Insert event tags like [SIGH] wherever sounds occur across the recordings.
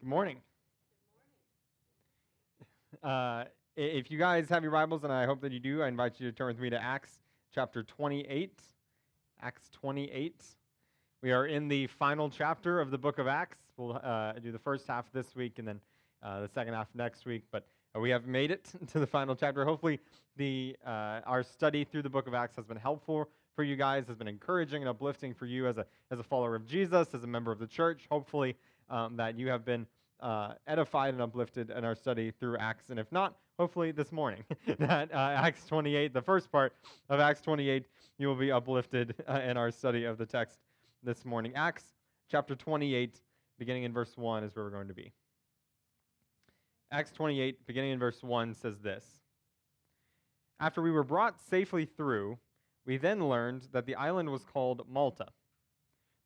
Good morning. Uh, if you guys have your Bibles, and I hope that you do, I invite you to turn with me to Acts chapter 28. Acts 28. We are in the final chapter of the book of Acts. We'll uh, do the first half this week and then uh, the second half next week. But uh, we have made it [LAUGHS] to the final chapter. Hopefully, the uh, our study through the book of Acts has been helpful for you guys, has been encouraging and uplifting for you as a as a follower of Jesus, as a member of the church. Hopefully, um, that you have been uh, edified and uplifted in our study through Acts. And if not, hopefully this morning, [LAUGHS] that uh, Acts 28, the first part of Acts 28, you will be uplifted uh, in our study of the text this morning. Acts chapter 28, beginning in verse 1, is where we're going to be. Acts 28, beginning in verse 1, says this After we were brought safely through, we then learned that the island was called Malta.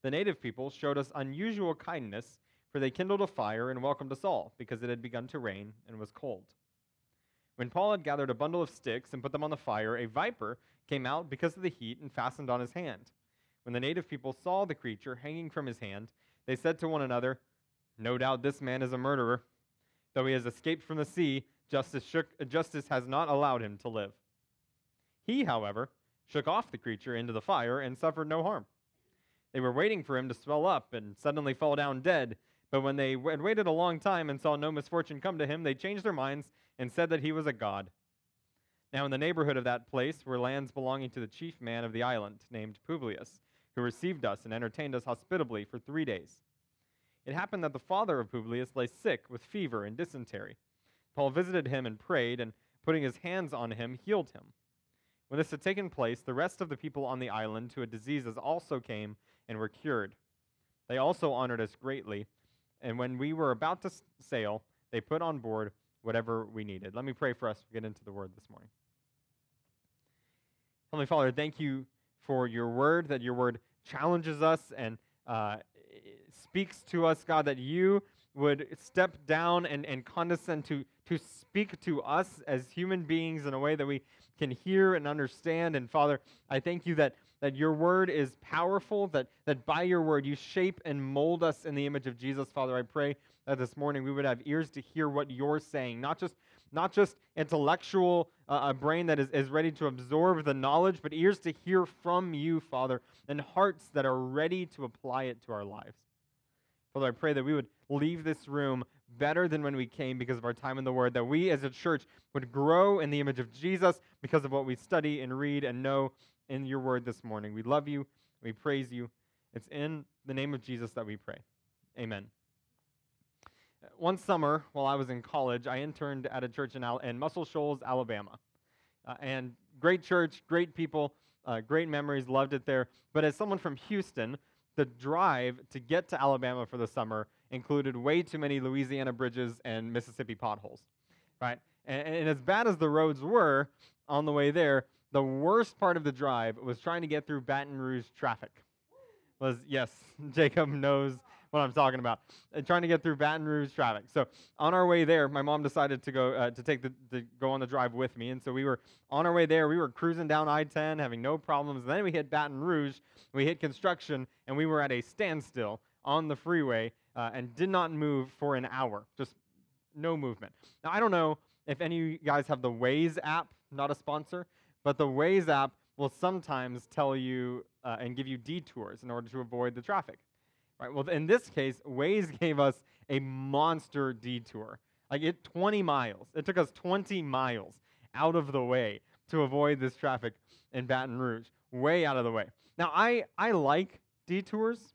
The native people showed us unusual kindness, for they kindled a fire and welcomed us all, because it had begun to rain and was cold. When Paul had gathered a bundle of sticks and put them on the fire, a viper came out because of the heat and fastened on his hand. When the native people saw the creature hanging from his hand, they said to one another, No doubt this man is a murderer. Though he has escaped from the sea, justice, shook, justice has not allowed him to live. He, however, shook off the creature into the fire and suffered no harm. They were waiting for him to swell up and suddenly fall down dead. But when they had waited a long time and saw no misfortune come to him, they changed their minds and said that he was a god. Now, in the neighborhood of that place were lands belonging to the chief man of the island, named Publius, who received us and entertained us hospitably for three days. It happened that the father of Publius lay sick with fever and dysentery. Paul visited him and prayed, and putting his hands on him, healed him. When this had taken place, the rest of the people on the island who had diseases also came and were cured. They also honored us greatly, and when we were about to sail, they put on board whatever we needed. Let me pray for us to get into the word this morning. Heavenly Father, thank you for your word, that your word challenges us and uh, speaks to us, God, that you would step down and, and condescend to, to speak to us as human beings in a way that we can hear and understand. And Father, I thank you that, that your word is powerful, that, that by your word you shape and mold us in the image of Jesus. Father, I pray that this morning we would have ears to hear what you're saying, not just not just intellectual, uh, a brain that is, is ready to absorb the knowledge, but ears to hear from you, Father, and hearts that are ready to apply it to our lives. Father, I pray that we would leave this room better than when we came because of our time in the Word, that we as a church would grow in the image of Jesus because of what we study and read and know in your Word this morning. We love you. We praise you. It's in the name of Jesus that we pray. Amen. One summer, while I was in college, I interned at a church in, Al- in Muscle Shoals, Alabama. Uh, and great church, great people, uh, great memories, loved it there. But as someone from Houston, the drive to get to Alabama for the summer included way too many Louisiana bridges and Mississippi potholes, right? And, and, as bad as the roads were on the way there, the worst part of the drive was trying to get through Baton Rouge traffic. Was yes, [LAUGHS] Jacob knows what I'm talking about. And trying to get through Baton Rouge traffic. So on our way there, my mom decided to go uh, to take the to go on the drive with me, and so we were on our way there. We were cruising down I-10, having no problems. And then we hit Baton Rouge, we hit construction, and we were at a standstill on the freeway uh, and did not move for an hour. Just no movement. Now, I don't know if any of you guys have the Waze app, not a sponsor, but the Waze app will sometimes tell you uh, and give you detours in order to avoid the traffic. Right? Well, in this case, Waze [LAUGHS] gave us a monster detour. Like it 20 miles. It took us 20 miles out of the way to avoid this traffic in Baton Rouge, way out of the way. Now, I, I like detours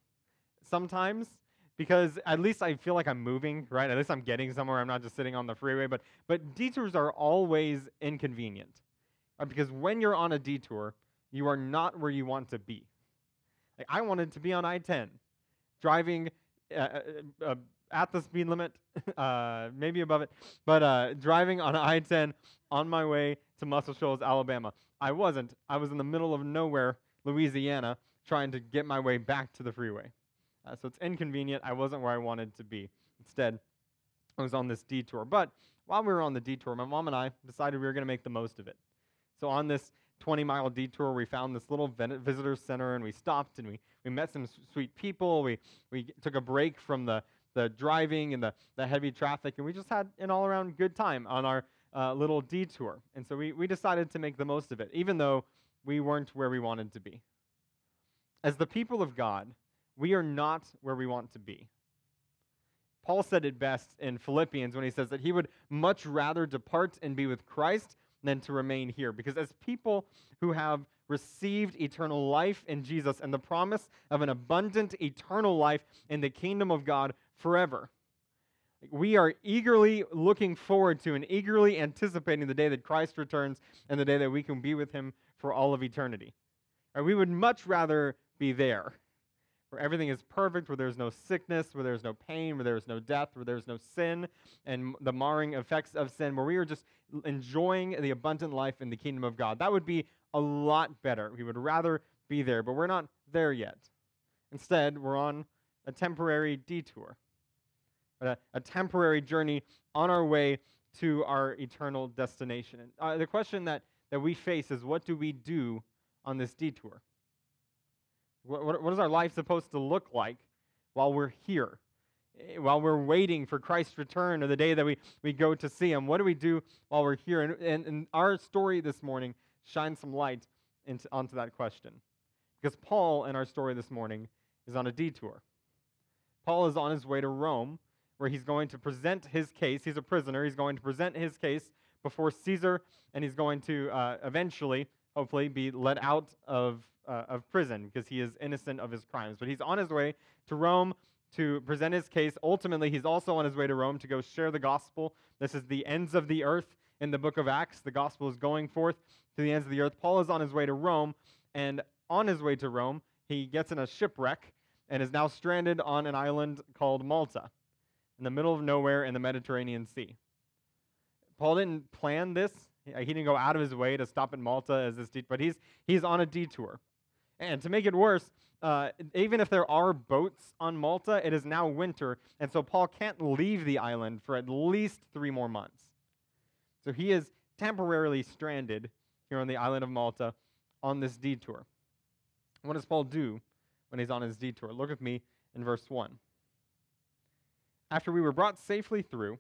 sometimes because at least I feel like I'm moving, right? At least I'm getting somewhere. I'm not just sitting on the freeway. But but detours are always inconvenient, right? Because when you're on a detour, you are not where you want to be. Like I wanted to be on I-10, driving uh, uh, uh, at the speed limit, [LAUGHS] uh, maybe above it, but uh, driving on I-10 on my way to Muscle Shoals, Alabama. I wasn't. I was in the middle of nowhere, Louisiana, trying to get my way back to the freeway. Uh, so it's inconvenient. I wasn't where I wanted to be. Instead, I was on this detour. But while we were on the detour, my mom and I decided we were going to make the most of it. So on this 20 mile detour, we found this little visitor center and we stopped and we, we met some sweet people. We, we took a break from the, the driving and the, the heavy traffic, and we just had an all around good time on our uh, little detour. And so we, we decided to make the most of it, even though we weren't where we wanted to be. As the people of God, we are not where we want to be. Paul said it best in Philippians when he says that he would much rather depart and be with Christ than to remain here. Because as people who have received eternal life in Jesus and the promise of an abundant eternal life in the kingdom of God forever, we are eagerly looking forward to and eagerly anticipating the day that Christ returns and the day that we can be with him for all of eternity. Or we would much rather be there where everything is perfect, where there's no sickness, where there's no pain, where there's no death, where there's no sin and the marring effects of sin, where we are just enjoying the abundant life in the kingdom of God. That would be a lot better. We would rather be there, but we're not there yet. Instead, we're on a temporary detour, a, a temporary journey on our way to our eternal destination. Uh, the question that, that we face is what do we do on this detour? What, what, what is our life supposed to look like while we're here? Eh, while we're waiting for Christ's return or the day that we, we go to see him? What do we do while we're here? And, and, and our story this morning shines some light into, onto that question. Because Paul, in our story this morning, is on a detour. Paul is on his way to Rome, where he's going to present his case. He's a prisoner. He's going to present his case before Caesar, and he's going to uh, eventually, hopefully, be let out of uh, of prison because he is innocent of his crimes. But he's on his way to Rome to present his case. Ultimately, he's also on his way to Rome to go share the gospel. This is the ends of the earth in the book of Acts. The gospel is going forth to the ends of the earth. Paul is on his way to Rome, and on his way to Rome, he gets in a shipwreck and is now stranded on an island called Malta in the middle of nowhere in the Mediterranean Sea. Paul didn't plan this. He didn't go out of his way to stop at Malta as this, but he's he's on a detour. And to make it worse, uh, even if there are boats on Malta, it is now winter, and so Paul can't leave the island for at least three more months. So he is temporarily stranded here on the island of Malta on this detour. What does Paul do when he's on his detour? Look with me in verse 1. After we were brought safely through,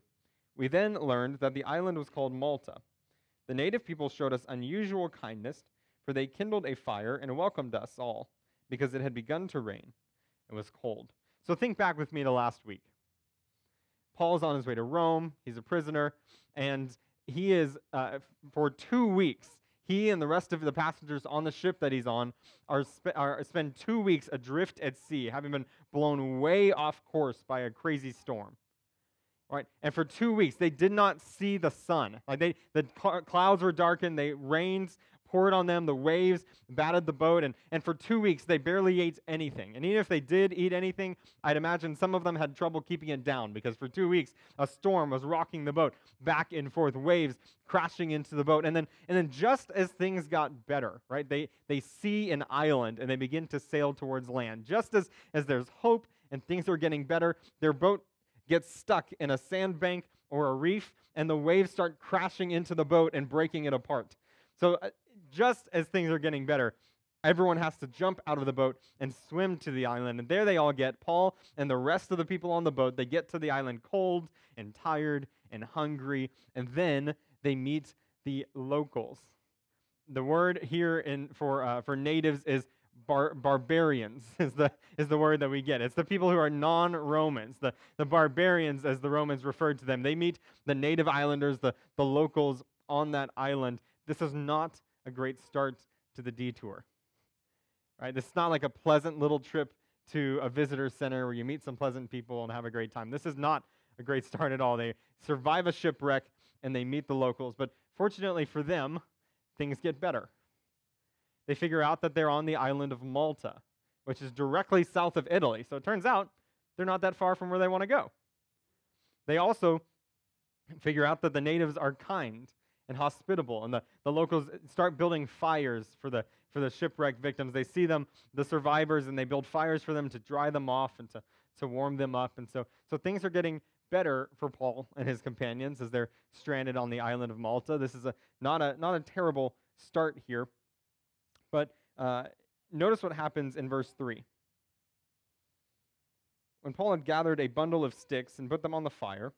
we then learned that the island was called Malta. The native people showed us unusual kindness for they kindled a fire and welcomed us all, because it had begun to rain and was cold. So think back with me to last week. Paul's on his way to Rome. He's a prisoner, and he is, uh, for two weeks, he and the rest of the passengers on the ship that he's on are, spe- are spend two weeks adrift at sea, having been blown way off course by a crazy storm. Right, and for two weeks they did not see the sun. Like they, the cl- clouds were darkened. They rains poured on them, the waves battered the boat, and, and for two weeks they barely ate anything. And even if they did eat anything, I'd imagine some of them had trouble keeping it down because for two weeks a storm was rocking the boat back and forth, waves crashing into the boat. And then and then just as things got better, right, they, they see an island and they begin to sail towards land. Just as, as there's hope and things are getting better, their boat gets stuck in a sandbank or a reef, and the waves start crashing into the boat and breaking it apart. So uh, just as things are getting better, everyone has to jump out of the boat and swim to the island. And there they all get. Paul and the rest of the people on the boat, they get to the island cold and tired and hungry. And then they meet the locals. The word here in, for, uh, for natives is bar- barbarians, [LAUGHS] is the, is the word that we get. It's the people who are non Romans, the, the barbarians, as the Romans referred to them. They meet the native islanders, the, the locals on that island. This is not a great start to the detour. Right? This is not like a pleasant little trip to a visitor center where you meet some pleasant people and have a great time. This is not a great [LAUGHS] start at all. They survive a shipwreck and they meet the locals. But fortunately for them, things get better. They figure out that they're on the island of Malta, which is directly south of Italy. So it turns out they're not that far from where they want to go. They also figure out that the natives are kind and hospitable. And the, the locals start building fires for the, for the shipwreck victims. They see them, the survivors, and they build fires for them to dry them off and to, to warm them up. And so, so things are getting better for Paul and his companions as they're stranded on the island of Malta. This is a, not, a, not a terrible start here. But uh, notice what happens in verse 3. When Paul had gathered a bundle of sticks and put them on the fire,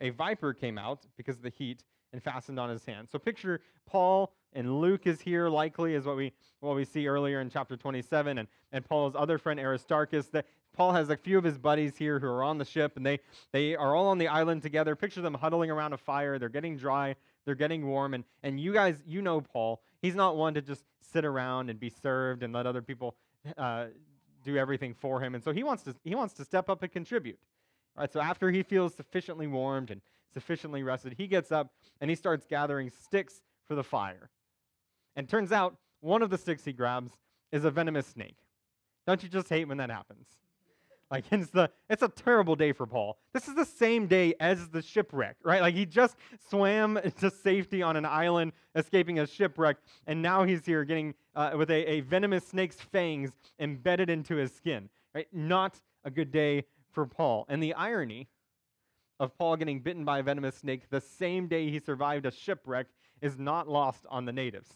a viper came out because of the heat and fastened on his hand. So picture Paul and Luke is here, likely, is what we what we see earlier in chapter 27, and, and Paul's other friend Aristarchus. That Paul has a few of his buddies here who are on the ship, and they they are all on the island together. Picture them huddling around a fire. They're getting dry, they're getting warm, and and you guys, you know Paul. He's not one to just sit around and be served and let other people uh, do everything for him. And so he wants to he wants to step up and contribute. All right, so after he feels sufficiently warmed and sufficiently rested, he gets up and he starts gathering sticks for the fire. And turns out one of the sticks he grabs is a venomous snake. Don't you just hate when that happens? Like [LAUGHS] it's the it's a terrible day for Paul. This is the same day as the shipwreck, right? Like he just swam [LAUGHS] to safety on an island, escaping a shipwreck, and now he's here getting uh, with a, a venomous snake's fangs embedded into his skin. Right? Not a good day for Paul. And the irony of Paul getting bitten by a venomous snake the same day he survived a shipwreck is not lost on the natives.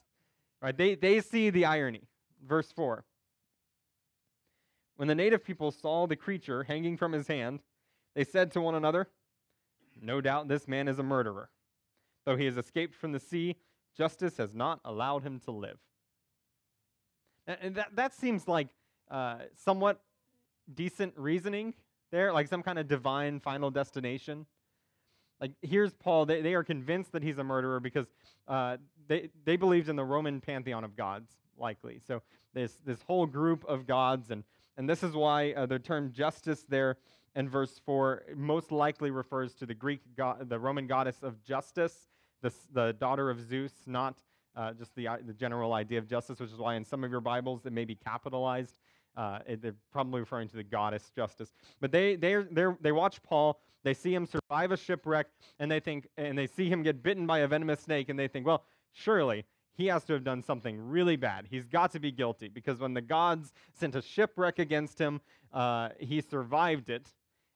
Right? They, they see the irony. Verse 4. When the native people saw the creature hanging from his hand, they said to one another, No doubt this man is a murderer. Though he has escaped from the sea, justice has not allowed him to live. And that, that seems like uh, somewhat decent reasoning there, like some kind of divine final destination. Like, here's Paul. They, they are convinced that he's a murderer because uh, they, they believed in the Roman pantheon of gods, likely. So, this, this whole group of gods, and, and this is why uh, the term justice there in verse 4 most likely refers to the Greek god, the Roman goddess of justice, the, the daughter of Zeus, not uh, just the, the general idea of justice, which is why in some of your Bibles it may be capitalized. Uh, they're probably referring to the goddess justice. But they they they watch Paul. They see him survive a shipwreck, and they think, and they see him get bitten by a venomous snake, and they think, well, surely he has to have done something really bad. He's got to be guilty because when the gods sent a shipwreck against him, uh, he survived it,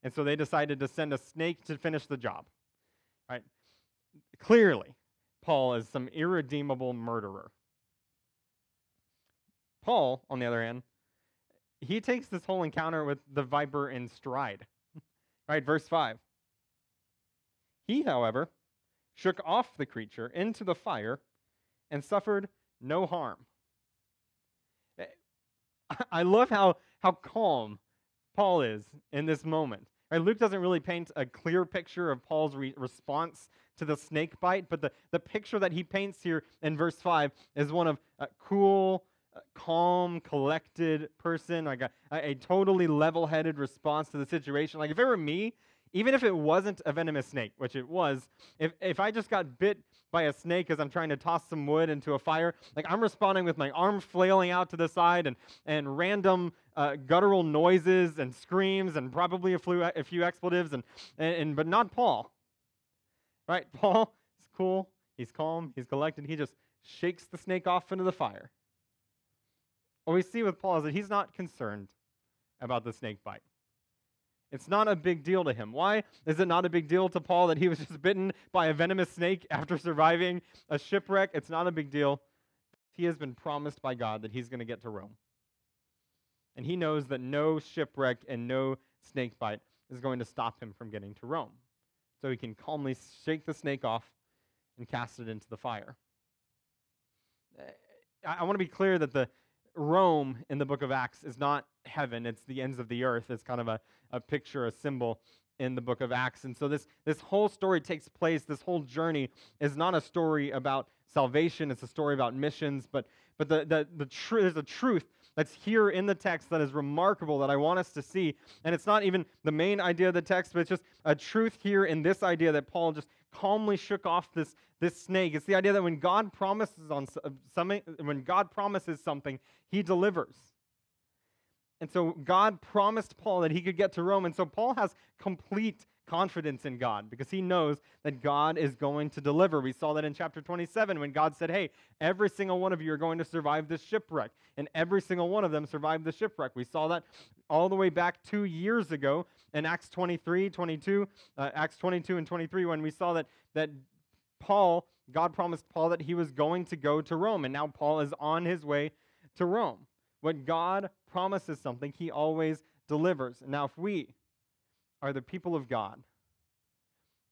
and so they decided to send a snake to finish the job. Right? Clearly, Paul is some irredeemable murderer. Paul, on the other hand, he takes this whole encounter with the viper in stride. [LAUGHS] right, verse 5. He, however, shook off the creature into the fire and suffered no harm. Eh, [LAUGHS] I love how, how calm Paul is in this moment. Right, Luke doesn't really paint a clear picture of Paul's re- response to the snake bite, but the, the picture that he paints here in verse 5 is one of uh, cool, calm, collected person, like a, a totally level headed response to the situation. Like if it were me, even if it wasn't a venomous snake, which it was, if, if I just got bit by a snake as I'm trying to toss some wood into a fire, like I'm responding with my arm flailing out to the side and, and random uh, guttural noises and screams and probably a, flu, a few expletives, and, and, and but not Paul. Right? [LAUGHS] Paul is cool, he's calm, he's collected, he just shakes the snake off into the fire. What we see with Paul is that he's not concerned about the snake bite. It's not a big deal to him. Why is it not a big deal to Paul that he was [LAUGHS] just bitten by a venomous snake after surviving a shipwreck? It's not a big deal. He has been promised by God that he's going to get to Rome. And he knows that no shipwreck and no snake bite is going to stop him from getting to Rome. So he can calmly shake the snake off and cast it into the fire. Eh, I, want to be clear that the, Rome in the book of Acts is not heaven, it's the ends of the earth. It's kind of a, a picture, a symbol in the book of Acts. And so this, this whole story takes place, this whole journey is not a story about salvation, it's a story about missions, but, but the, the, the tr- there's a truth that's here in the text that is remarkable that I want us to see. And it's not even the main idea of the text, but it's just a truth here in this idea that Paul just calmly shook off this, this snake. It's the idea that when God promises on uh, something, when God promises something, he delivers. And so God promised Paul that he could get to Rome. And so Paul has complete confidence in God because he knows that God is going to deliver. We saw that in chapter 27 when God said, Hey, every single one of you are going to survive this shipwreck. And every single one of them survived the shipwreck. We saw that all the way back two years ago in Acts 23, 22, uh, Acts 22 and 23, when we saw that, that Paul God promised Paul that he was going to go to Rome, and now Paul is on his way to Rome. When God promises something, he always delivers. Now, if we are the people of God,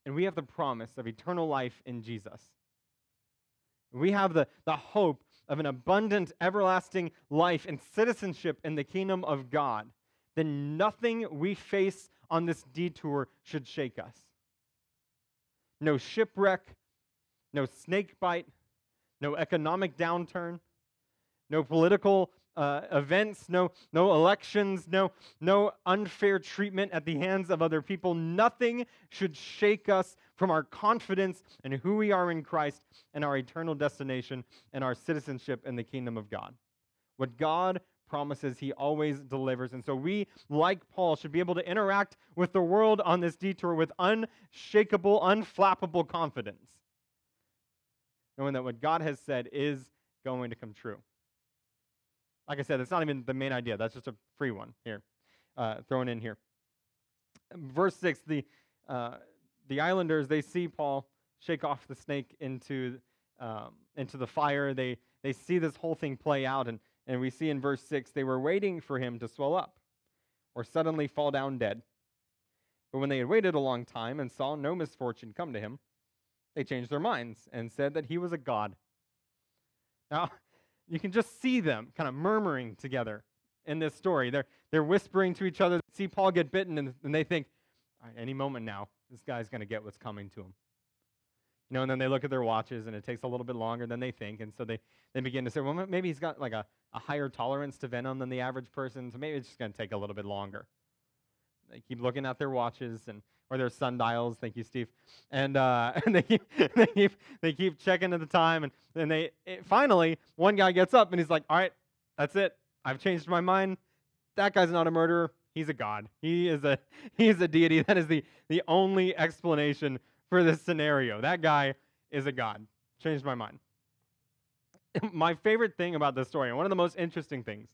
and we have the promise of eternal life in Jesus, we have the, the hope of an abundant, everlasting life and citizenship in the kingdom of God, then nothing we face on this detour should shake us. No shipwreck, no snake bite, no economic downturn, no political uh, events, no, no elections, no, no unfair treatment at the hands of other people. Nothing should shake us from our confidence in who we are in Christ and our eternal destination and our citizenship in the kingdom of God. What God promises, he always delivers. And so we, like Paul, should be able to interact with the world on this detour with unshakable, unflappable confidence, knowing that what God has said is going to come true. Like I said, that's not even the main idea. That's just a free one here, uh, thrown in here. Verse 6 the, uh, the islanders, they see Paul shake off the snake into, um, into the fire. They, they see this whole thing play out. And, and we see in verse 6 they were waiting for him to swell up or suddenly fall down dead. But when they had waited a long time and saw no misfortune come to him, they changed their minds and said that he was a god. Now, [LAUGHS] you can just see them kind of murmuring together in this story. They're, they're whispering to each other, see Paul get bitten, and, and they think, any moment now, this guy's going to get what's coming to him. You know, and then they look at their watches, and it takes a little bit longer than they think, and so they, they begin to say, well, maybe he's got like a, a higher tolerance to venom than the average person, so maybe it's just going to take a little bit longer. They keep looking at their watches and or their sundials. Thank you, Steve. And, uh, [LAUGHS] and they keep [LAUGHS] they keep they keep checking at the time, and then they it, finally one guy gets up and he's like, "All right, that's it. I've changed my mind. That guy's not a murderer. He's a god. He is a [LAUGHS] he is a deity. That is the the only explanation for this scenario. That guy is a god. Changed my mind." [LAUGHS] my favorite thing about this story, and one of the most interesting things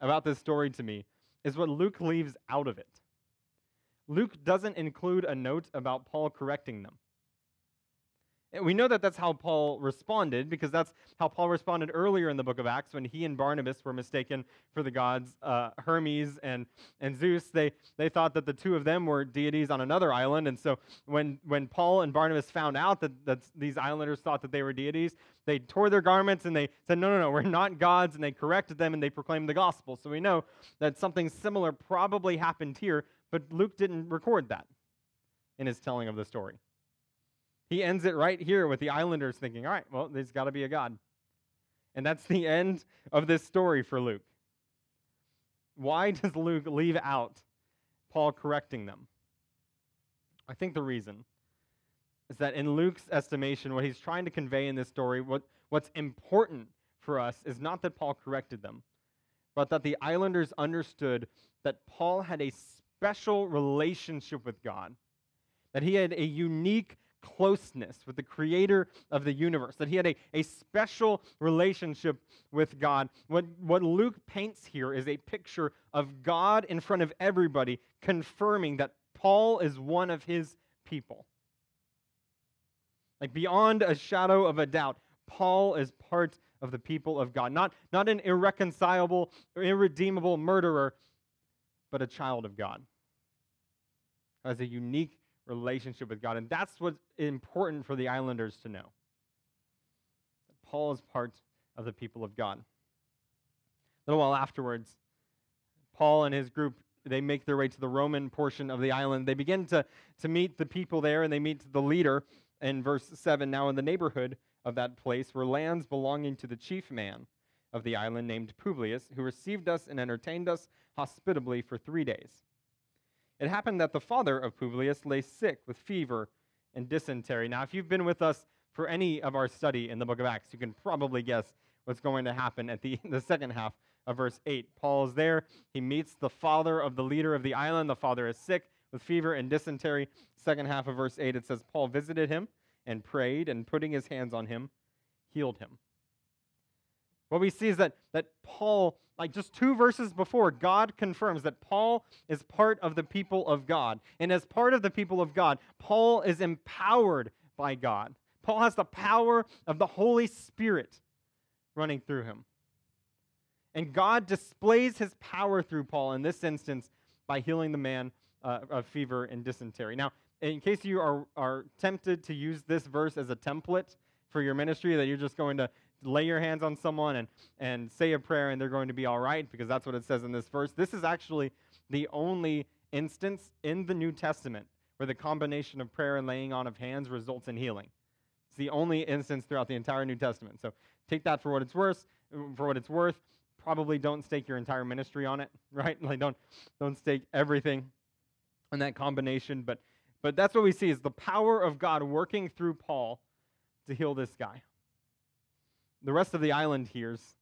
about this story to me, is what Luke leaves out of it. Luke doesn't include a note about Paul correcting them. And we know that that's how Paul responded because that's how Paul responded earlier in the book of Acts when he and Barnabas were mistaken for the gods uh, Hermes and, and Zeus. They, they thought that the two of them were deities on another island. And so when, when Paul and Barnabas found out that, that these islanders thought that they were deities, they tore their garments and they said, No, no, no, we're not gods. And they corrected them and they proclaimed the gospel. So we know that something similar probably happened here but Luke didn't record that in his telling of the story. He ends it right here with the islanders thinking, all right, well, there's got to be a God. And that's the end of this story for Luke. Why does Luke leave out Paul correcting them? I think the reason is that in Luke's estimation, what he's trying to convey in this story, what, what's important for us is not that Paul corrected them, but that the islanders understood that Paul had a special relationship with God, that he had a unique closeness with the creator of the universe, that he had a, a special relationship with God. What, what Luke paints here is a picture of God in front of everybody, confirming that Paul is one of his people. Like beyond a shadow of a doubt, Paul is part of the people of God. Not, not an irreconcilable, irredeemable murderer, but a child of God. Has a unique relationship with God. And that's what's important for the islanders to know. Paul is part of the people of God. A little while afterwards, Paul and his group they make their way to the Roman portion of the island. They begin to, to meet the people there and they meet the leader in verse 7. Now, in the neighborhood of that place were lands belonging to the chief man of the island named Publius, who received us and entertained us hospitably for three days. It happened that the father of Publius lay sick with fever and dysentery. Now, if you've been with us for any of our study in the book of Acts, you can probably guess what's going to happen at the, [LAUGHS] the second half of verse 8. Paul is there. He meets the father of the leader of the island. The father is sick with fever and dysentery. Second half of verse 8, it says, Paul visited him and prayed, and putting his hands on him, healed him. What we see is that, that Paul, like just two verses before, God confirms that Paul is part of the people of God. And as part of the people of God, Paul is empowered by God. Paul has the power of the Holy Spirit running through him. And God displays his power through Paul in this instance by healing the man uh, of fever and dysentery. Now, in case you are, are tempted to use this verse as a template for your ministry, that you're just going to lay your hands on someone and, and say a prayer and they're going to be all right, because that's what it says in this verse. This is actually the only instance in the New Testament where the combination of prayer and laying on of hands results in healing. It's the only instance throughout the entire New Testament. So take that for what it's worth. For what it's worth, probably don't stake your entire ministry on it, [LAUGHS] right? Like don't don't stake everything on that combination. But but that's what we see is the power of God working through Paul to heal this guy. The rest of the island hears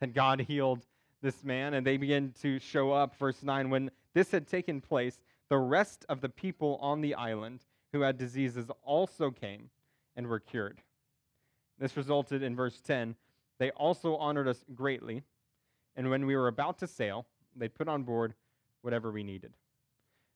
that God healed this man, and they begin to show up. Verse 9 When this had taken place, the rest of the people on the island who had diseases also came and were cured. This resulted in verse 10 They also honored us greatly, and when we were about to sail, they put on board whatever we needed.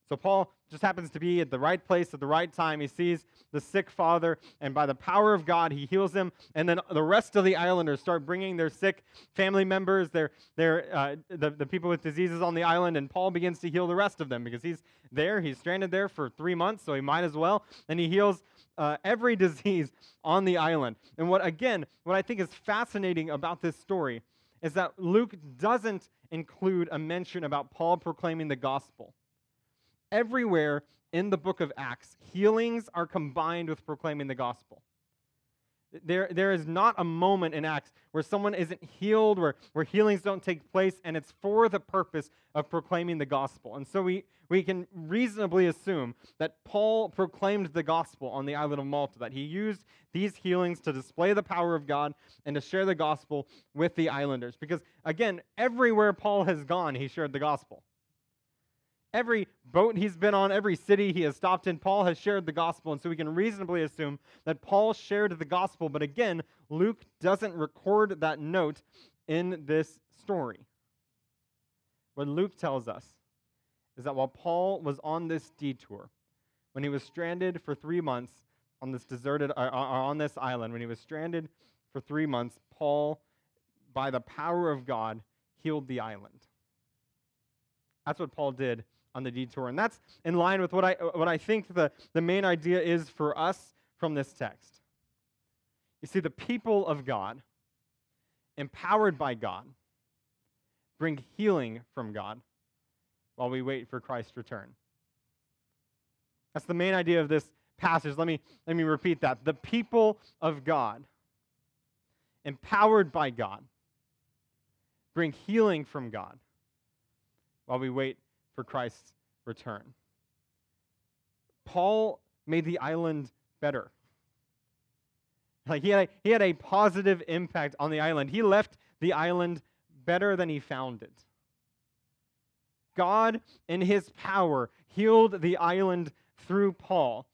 So Paul just happens to be at the right place at the right time. He sees the sick father, and by the power of God, he heals him. And then the rest of the islanders start bringing their sick family members, their, their, uh, the, the people with diseases on the island, and Paul begins to heal the rest of them because he's there. He's stranded there for three months, so he might as well. And he heals uh, every [LAUGHS] disease on the island. And what, again, what I think is fascinating about this story is that Luke doesn't include a mention about Paul proclaiming the gospel everywhere in the book of Acts, healings are combined with proclaiming the gospel. There, there is not a moment in Acts where someone isn't healed, where, where healings don't take place, and it's for the purpose of proclaiming the gospel. And so we, we can reasonably assume that Paul proclaimed the gospel on the island of Malta, that he used these healings to display the power of God and to share the gospel with the islanders. Because, again, everywhere Paul has gone, he shared the gospel. Every boat he's been on, every city he has stopped in, Paul has shared the gospel. And so we can reasonably assume that Paul shared the gospel. But again, Luke doesn't record that note in this story. What Luke tells us is that while Paul was on this detour, when he was stranded for three months on this deserted, uh, uh on this island, when he was stranded for three months, Paul, by the power of God, healed the island. That's what Paul did on the detour. And that's in line with what I, what I think the, the main idea is for us from this text. You see, the people of God, empowered by God, bring healing from God while we wait for Christ's return. That's the main idea of this passage. Let me, let me repeat that. The people of God, empowered by God, bring healing from God while we wait for Christ's return. Paul made the island better. Like he had, a, he had a positive impact on the island. He left the island better than he found it. God, in his power, healed the island through Paul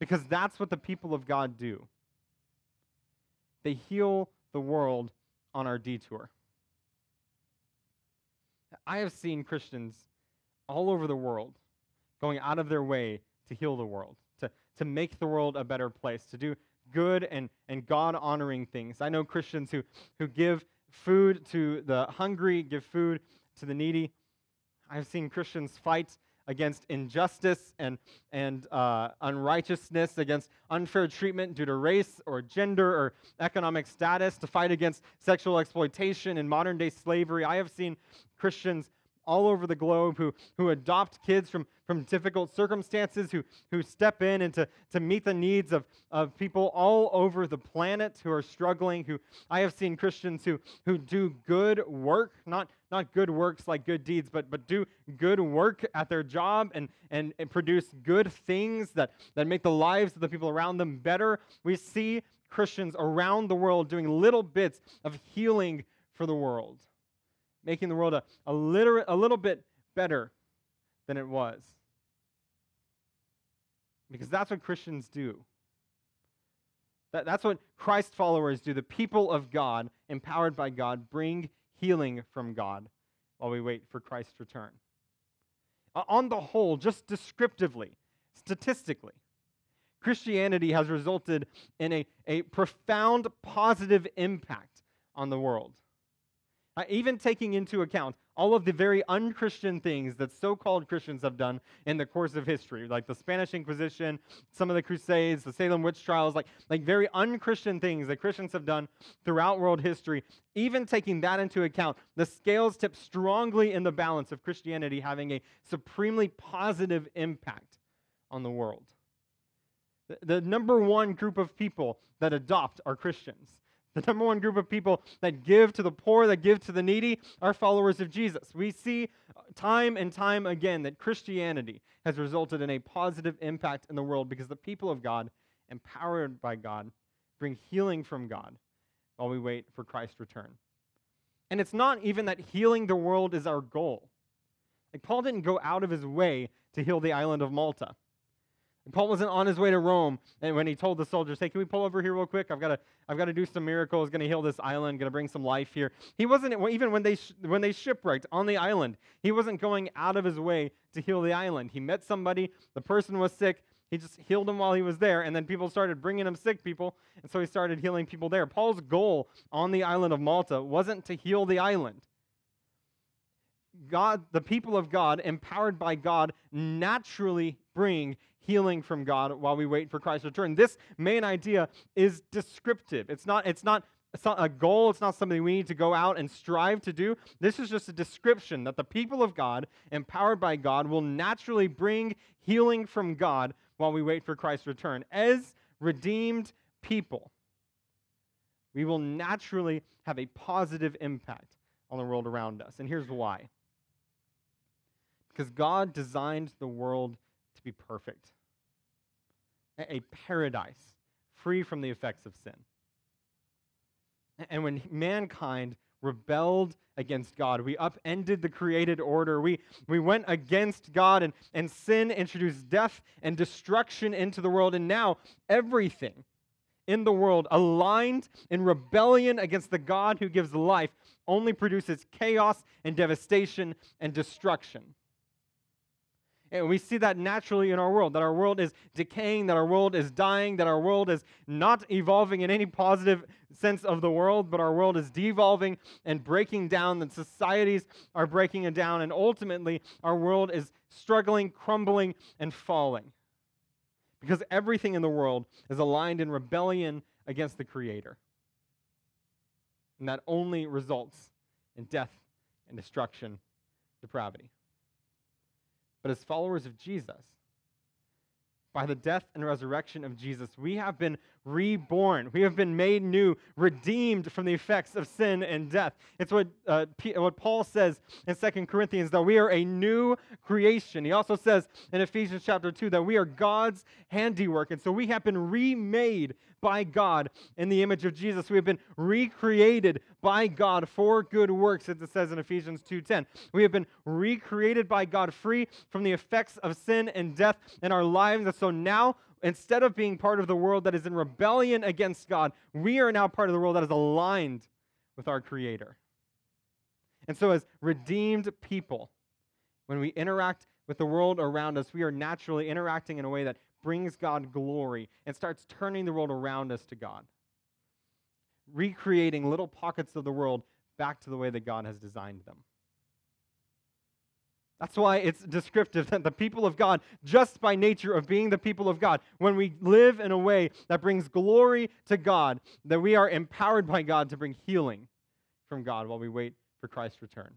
because that's what the people of God do. They heal the world on our detour. I have seen Christians all over the world going out of their way to heal the world, to, to make the world a better place, to do good and, and God honoring things. I know Christians who, who give food to the hungry, give food to the needy. I've seen Christians fight against injustice and, and uh, unrighteousness, against unfair treatment due to race or gender or economic status, to fight against sexual exploitation and modern day slavery. I have seen Christians all over the globe who, who adopt kids from, from difficult circumstances, who, who step in and to, to meet the needs of, of people all over the planet who are struggling. Who I have seen Christians who, who do good work, not, not good works like good deeds, but, but do good work at their job and, and, and produce good things that, that make the lives of the people around them better. We see Christians around the world doing little bits of healing for the world making the world a, a, liter- a little bit better than it was. Because that's what Christians do. That, that's what Christ followers do. The people of God, empowered by God, bring healing from God while we wait for Christ's return. On the whole, just descriptively, statistically, Christianity has resulted in a, a profound positive impact on the world. Uh, even taking into account all of the very unchristian things that so called Christians have done in the course of history, like the Spanish Inquisition, some of the Crusades, the Salem witch trials, like, like very unchristian things that Christians have done throughout world history, even taking that into account, the scales tip strongly in the balance of Christianity having a supremely positive impact on the world. The, the number one group of people that adopt are Christians. The number one group of people that give to the poor, that give to the needy, are followers of Jesus. We see uh, time and time again that Christianity has resulted in a positive impact in the world because the people of God, empowered by God, bring healing from God while we wait for Christ's return. And it's not even that healing the world is our goal. Like Paul didn't go out of his way to heal the island of Malta. Paul wasn't on his way to Rome, and when he told the soldiers, "Hey, can we pull over here real quick? I've got to, I've got to do some miracles. Going to heal this island. Going to bring some life here." He wasn't even when they sh- when they shipwrecked on the island. He wasn't going out of his way to heal the island. He met somebody. The person was sick. He just healed him while he was there, and then people started bringing him sick people, and so he started healing people there. Paul's goal on the island of Malta wasn't to heal the island. God, the people of God, empowered by God, naturally bring healing from God while we wait for Christ's return. This main idea is descriptive. It's not, it's not, it's not a goal, it's not something we need to go out and strive to do. This is just a description that the people of God, empowered by God, will naturally bring healing from God while we wait for Christ's return. As redeemed people, we will naturally have a positive impact on the world around us. And here's why. Because God designed the world to be perfect a paradise free from the effects of sin. And when mankind rebelled against God, we upended the created order. We, we went against God, and, and sin introduced death and destruction into the world. And now everything in the world aligned in rebellion against the God who gives life only produces chaos and devastation and destruction. And we see that naturally in our world, that our world is decaying, that our world is dying, that our world is not evolving in any positive sense of the world, but our world is devolving and breaking down, that societies are breaking it down, and ultimately our world is struggling, crumbling, and falling. Because everything in the world is aligned in rebellion against the Creator. And that only results in death and destruction, depravity but as followers of Jesus. By the death and resurrection of Jesus, we have been reborn. We have been made new, redeemed from the effects of sin and death. It's what, uh, P- what Paul says in Second Corinthians that we are a new creation. He also says in Ephesians chapter 2 that we are God's handiwork. And so we have been remade by God in the image of Jesus. We have been recreated by God for good works, as it says in Ephesians 2:10. We have been recreated by God free from the effects of sin and death in our lives. And so now, instead of being part of the world that is in rebellion against God, we are now part of the world that is aligned with our Creator. And so, as redeemed people, when we interact with the world around us, we are naturally interacting in a way that brings God glory and starts turning the world around us to God recreating little pockets of the world back to the way that God has designed them. That's why it's descriptive [LAUGHS] that the people of God, just by nature of being the people of God, when we live in a way that brings glory to God, that we are empowered by God to bring healing from God while we wait for Christ's return.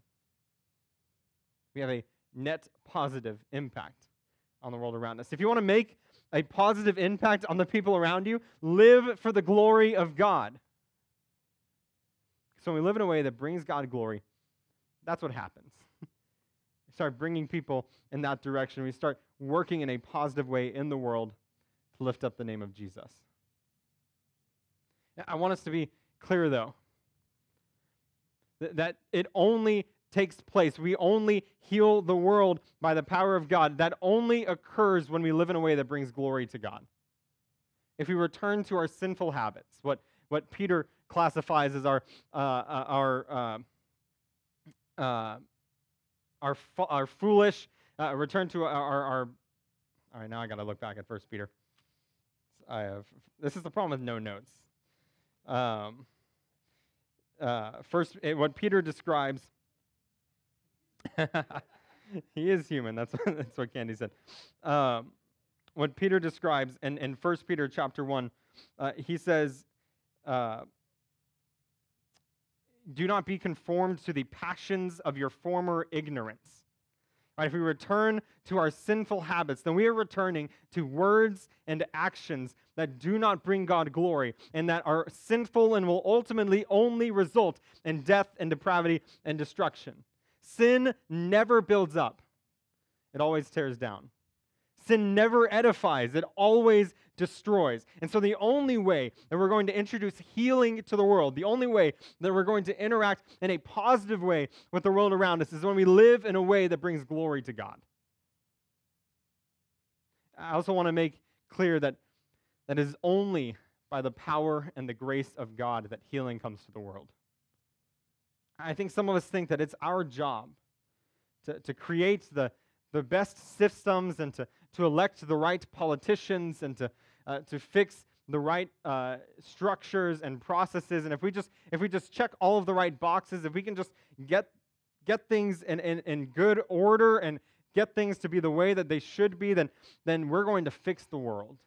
We have a net positive impact on the world around us. If you want to make a positive impact on the people around you, live for the glory of God. So when we live in a way that brings God glory, that's what happens. Start bringing people in that direction. We start working in a positive way in the world to lift up the name of Jesus. I want us to be clear, though, that it only takes place. We only heal the world by the power of God. That only occurs when we live in a way that brings glory to God. If we return to our sinful habits, what, what Peter classifies as our uh, uh our uh, uh, our our foolish uh, return to our, our, our all right now I got to look back at First Peter. I have. This is the problem with no notes. Um, uh, first, it, what Peter describes. [LAUGHS] he is human. That's [LAUGHS] that's what Candy said. Um, what Peter describes in in First Peter chapter one, uh, he says. Uh, do not be conformed to the passions of your former ignorance. Right, if we return to our sinful habits, then we are returning to words and actions that do not bring God glory and that are sinful and will ultimately only result in death and depravity and destruction. Sin never builds up, it always tears down. Sin never edifies, it always destroys. And so, the only way that we're going to introduce healing to the world, the only way that we're going to interact in a positive way with the world around us is when we live in a way that brings glory to God. I also want to make clear that that is only by the power and the grace of God that healing comes to the world. I think some of us think that it's our job to, to create the, the best systems and to, to elect the right politicians and to, uh, to fix the right uh, structures and processes. And if we just if we just check all of the right boxes, if we can just get get things in, in, in good order and get things to be the way that they should be, then then we're going to fix the world.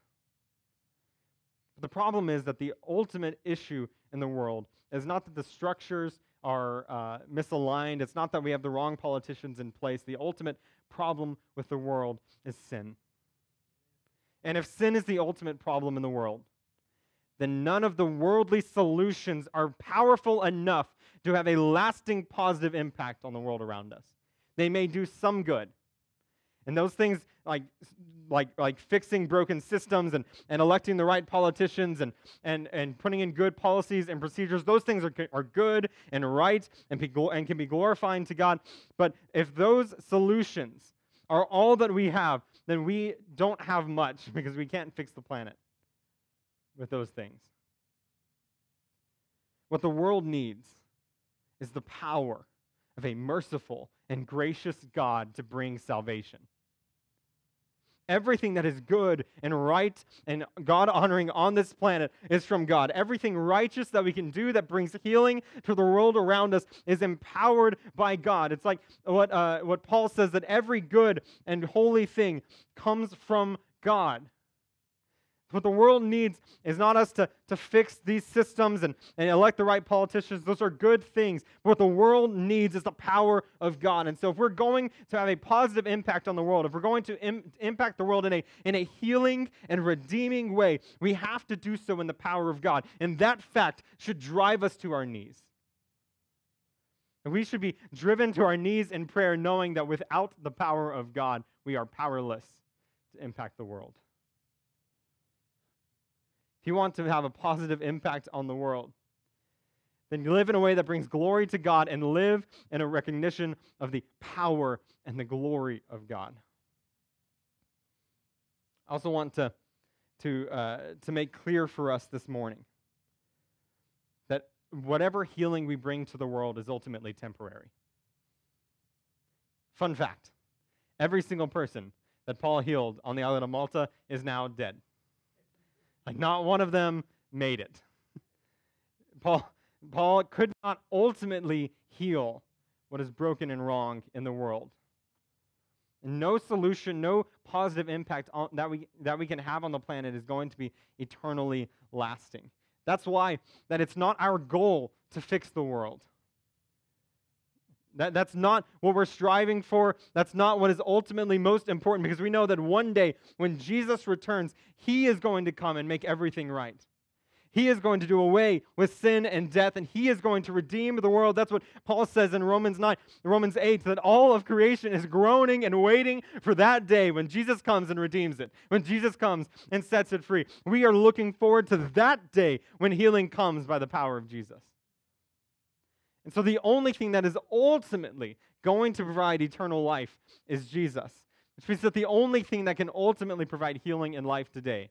But the problem is that the ultimate issue in the world is not that the structures are uh, misaligned. It's not that we have the wrong politicians in place. The ultimate problem with the world is sin. And if sin is the ultimate problem in the world, then none of the worldly solutions are powerful enough to have a lasting positive impact on the world around us. They may do some good. And those things like like like fixing broken systems and, and electing the right politicians and, and, and putting in good policies and procedures, those things are, are good and right and, be, and can be glorifying to God. But if those solutions are all that we have, then we don't have much [LAUGHS] because we can't fix the planet with those things. What the world needs is the power of a merciful and gracious God to bring salvation. Everything that is good and right and God honoring on this planet is from God. Everything righteous that we can do that brings healing to the world around us is empowered by God. It's like what, uh, what Paul says that every good and holy thing comes from God. What the world needs is not us to, to fix these systems and, and elect the right politicians. Those are good things. But what the world needs is the power of God. And so, if we're going to have a positive impact on the world, if we're going to Im- impact the world in a, in a healing and redeeming way, we have to do so in the power of God. And that fact should drive us to our knees. And we should be driven to our knees in prayer, knowing that without the power of God, we are powerless to impact the world. If you want to have a positive impact on the world, then live in a way that brings glory to God and live in a recognition of the power and the glory of God. I also want to, to, uh, to make clear for us this morning that whatever healing we bring to the world is ultimately temporary. Fun fact every single person that Paul healed on the island of Malta is now dead. Like, not one of them made it. Paul, Paul could not ultimately heal what is broken and wrong in the world. no solution, no positive impact on, that, we, that we can have on the planet is going to be eternally lasting. That's why that it's not our goal to fix the world. That, that's not what we're striving for. That's not what is ultimately most important because we know that one day when Jesus returns, he is going to come and make everything right. He is going to do away with sin and death, and he is going to redeem the world. That's what Paul says in Romans 9, Romans 8, that all of creation is groaning and waiting for that day when Jesus comes and redeems it, when Jesus comes and sets it free. We are looking forward to that day when healing comes by the power of Jesus. And so the only thing that is ultimately going to provide eternal life is Jesus. Which means that the only thing that can ultimately provide healing in life today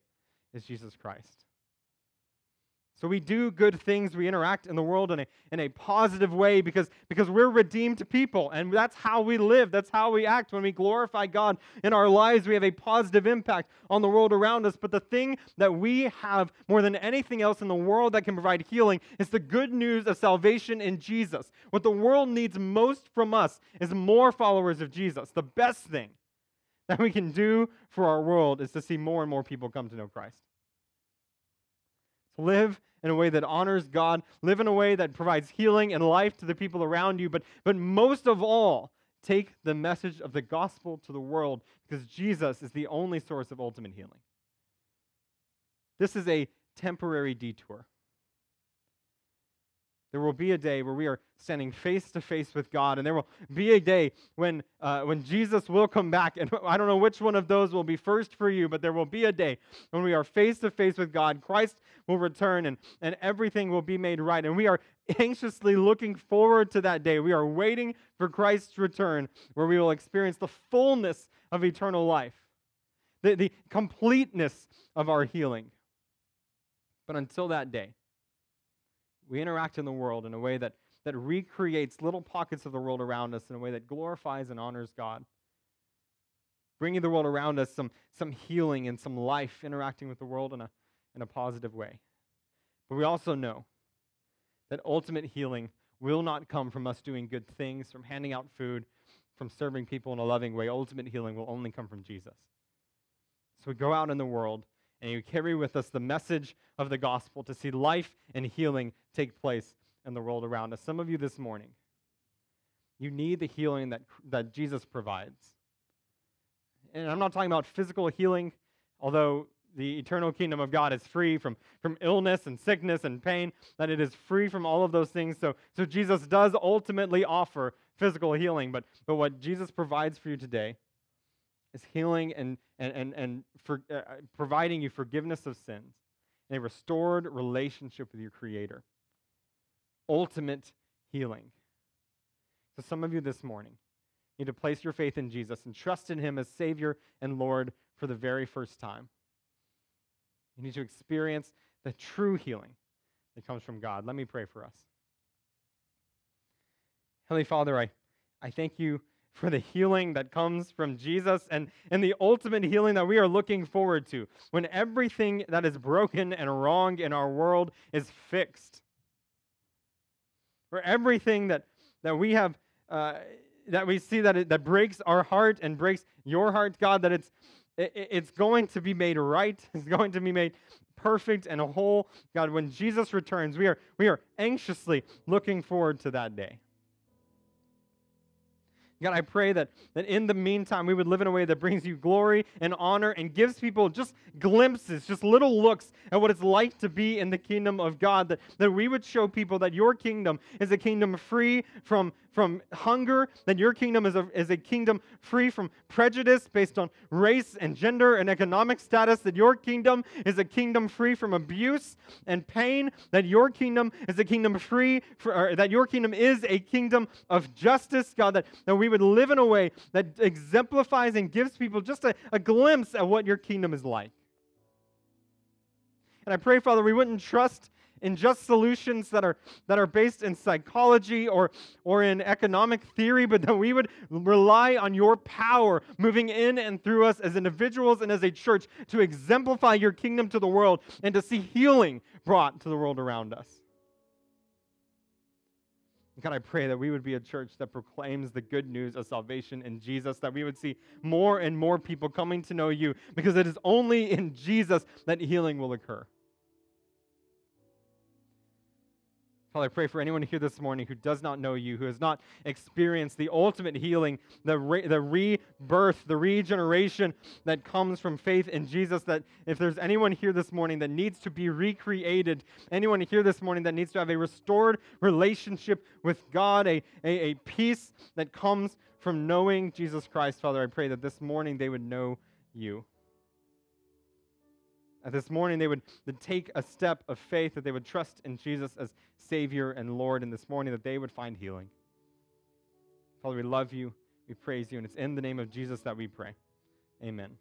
is Jesus Christ. So we do good things, we interact in the world in a, in a positive way because, because we're redeemed people. And that's how we live, that's how we act. When we glorify God in our lives, we have a positive impact on the world around us. But the thing that we have more than anything else in the world that can provide healing is the good news of salvation in Jesus. What the world needs most from us is more followers of Jesus. The best thing that we can do for our world is to see more and more people come to know Christ. Live in a way that honors God, live in a way that provides healing and life to the people around you, but, but most of all, take the message of the gospel to the world because Jesus is the only source of ultimate healing. This is a temporary detour. There will be a day where we are standing face to face with God, and there will be a day when, uh, when Jesus will come back. And [LAUGHS] I don't know which one of those will be first for you, but there will be a day when we are face to face with God. Christ will return, and, and everything will be made right. And we are [LAUGHS] anxiously looking forward to that day. We are waiting for Christ's return, where we will experience the fullness of eternal life, the, the completeness of our healing. But until that day, we interact in the world in a way that, that recreates little pockets of the world around us in a way that glorifies and honors God. Bringing the world around us some, some healing and some life, interacting with the world in a, in a positive way. But we also know that ultimate healing will not come from us doing good things, from handing out food, from serving people in a loving way. Ultimate healing will only come from Jesus. So we go out in the world and you carry with us the message of the gospel to see life and healing take place in the world around us. Some of you this morning, you need the healing that, that Jesus provides. And I'm not talking about physical healing, although the eternal kingdom of God is free from, from illness and sickness and pain, that it is free from all of those things. So, so Jesus does ultimately offer physical healing. But, but what Jesus provides for you today is healing and, and, and, and for, uh, uh, providing you forgiveness of sins and a restored relationship with your Creator. Ultimate healing. So, some of you this morning need to place your faith in Jesus and trust in Him as Savior and Lord for the very first time. You need to experience the true healing that comes from God. Let me pray for us. Heavenly Father, I, I thank you for the healing that comes from Jesus and, and the ultimate healing that we are looking forward to when everything that is broken and wrong in our world is fixed. For everything that, that we have, uh, that we see that, it, that breaks our heart and breaks your heart, God, that it's, it, it's going to be made right, [LAUGHS] it's going to be made perfect and whole. God, when Jesus returns, we are, we are anxiously looking forward to that day. God, I pray that, that in the meantime, we would live in a way that brings you glory and honor and gives people just glimpses, just little looks at what it's like to be in the kingdom of God. That, that we would show people that your kingdom is a kingdom free from, from hunger, that your kingdom is a, is a kingdom free from prejudice based on race and gender and economic status, that your kingdom is a kingdom free from abuse and pain, that your kingdom is a kingdom free, for, that your kingdom is a kingdom of justice, God, that, that we would live in a way that exemplifies and gives people just a, a glimpse at what your kingdom is like. And I pray, Father, we wouldn't trust in just solutions that are that are based in psychology or or in economic theory, but that we would rely on your power moving in and through us as individuals and as a church to exemplify your kingdom to the world and to see healing brought to the world around us. God, I pray that we would be a church that proclaims the good news of salvation in Jesus, that we would see more and more people coming to know you, because it is only in Jesus that healing will occur. Father, I pray for anyone here this morning who does not know you, who has not experienced the ultimate healing, the, re- the rebirth, the regeneration that comes from faith in Jesus. That if there's anyone here this morning that needs to be recreated, anyone here this morning that needs to have a restored relationship with God, a, a, a peace that comes from knowing Jesus Christ, Father, I pray that this morning they would know you. That this morning they would take a step of faith, that they would trust in Jesus as Savior and Lord, and this morning that they would find healing. Father, we love you, we praise you, and it's in the name of Jesus that we pray. Amen.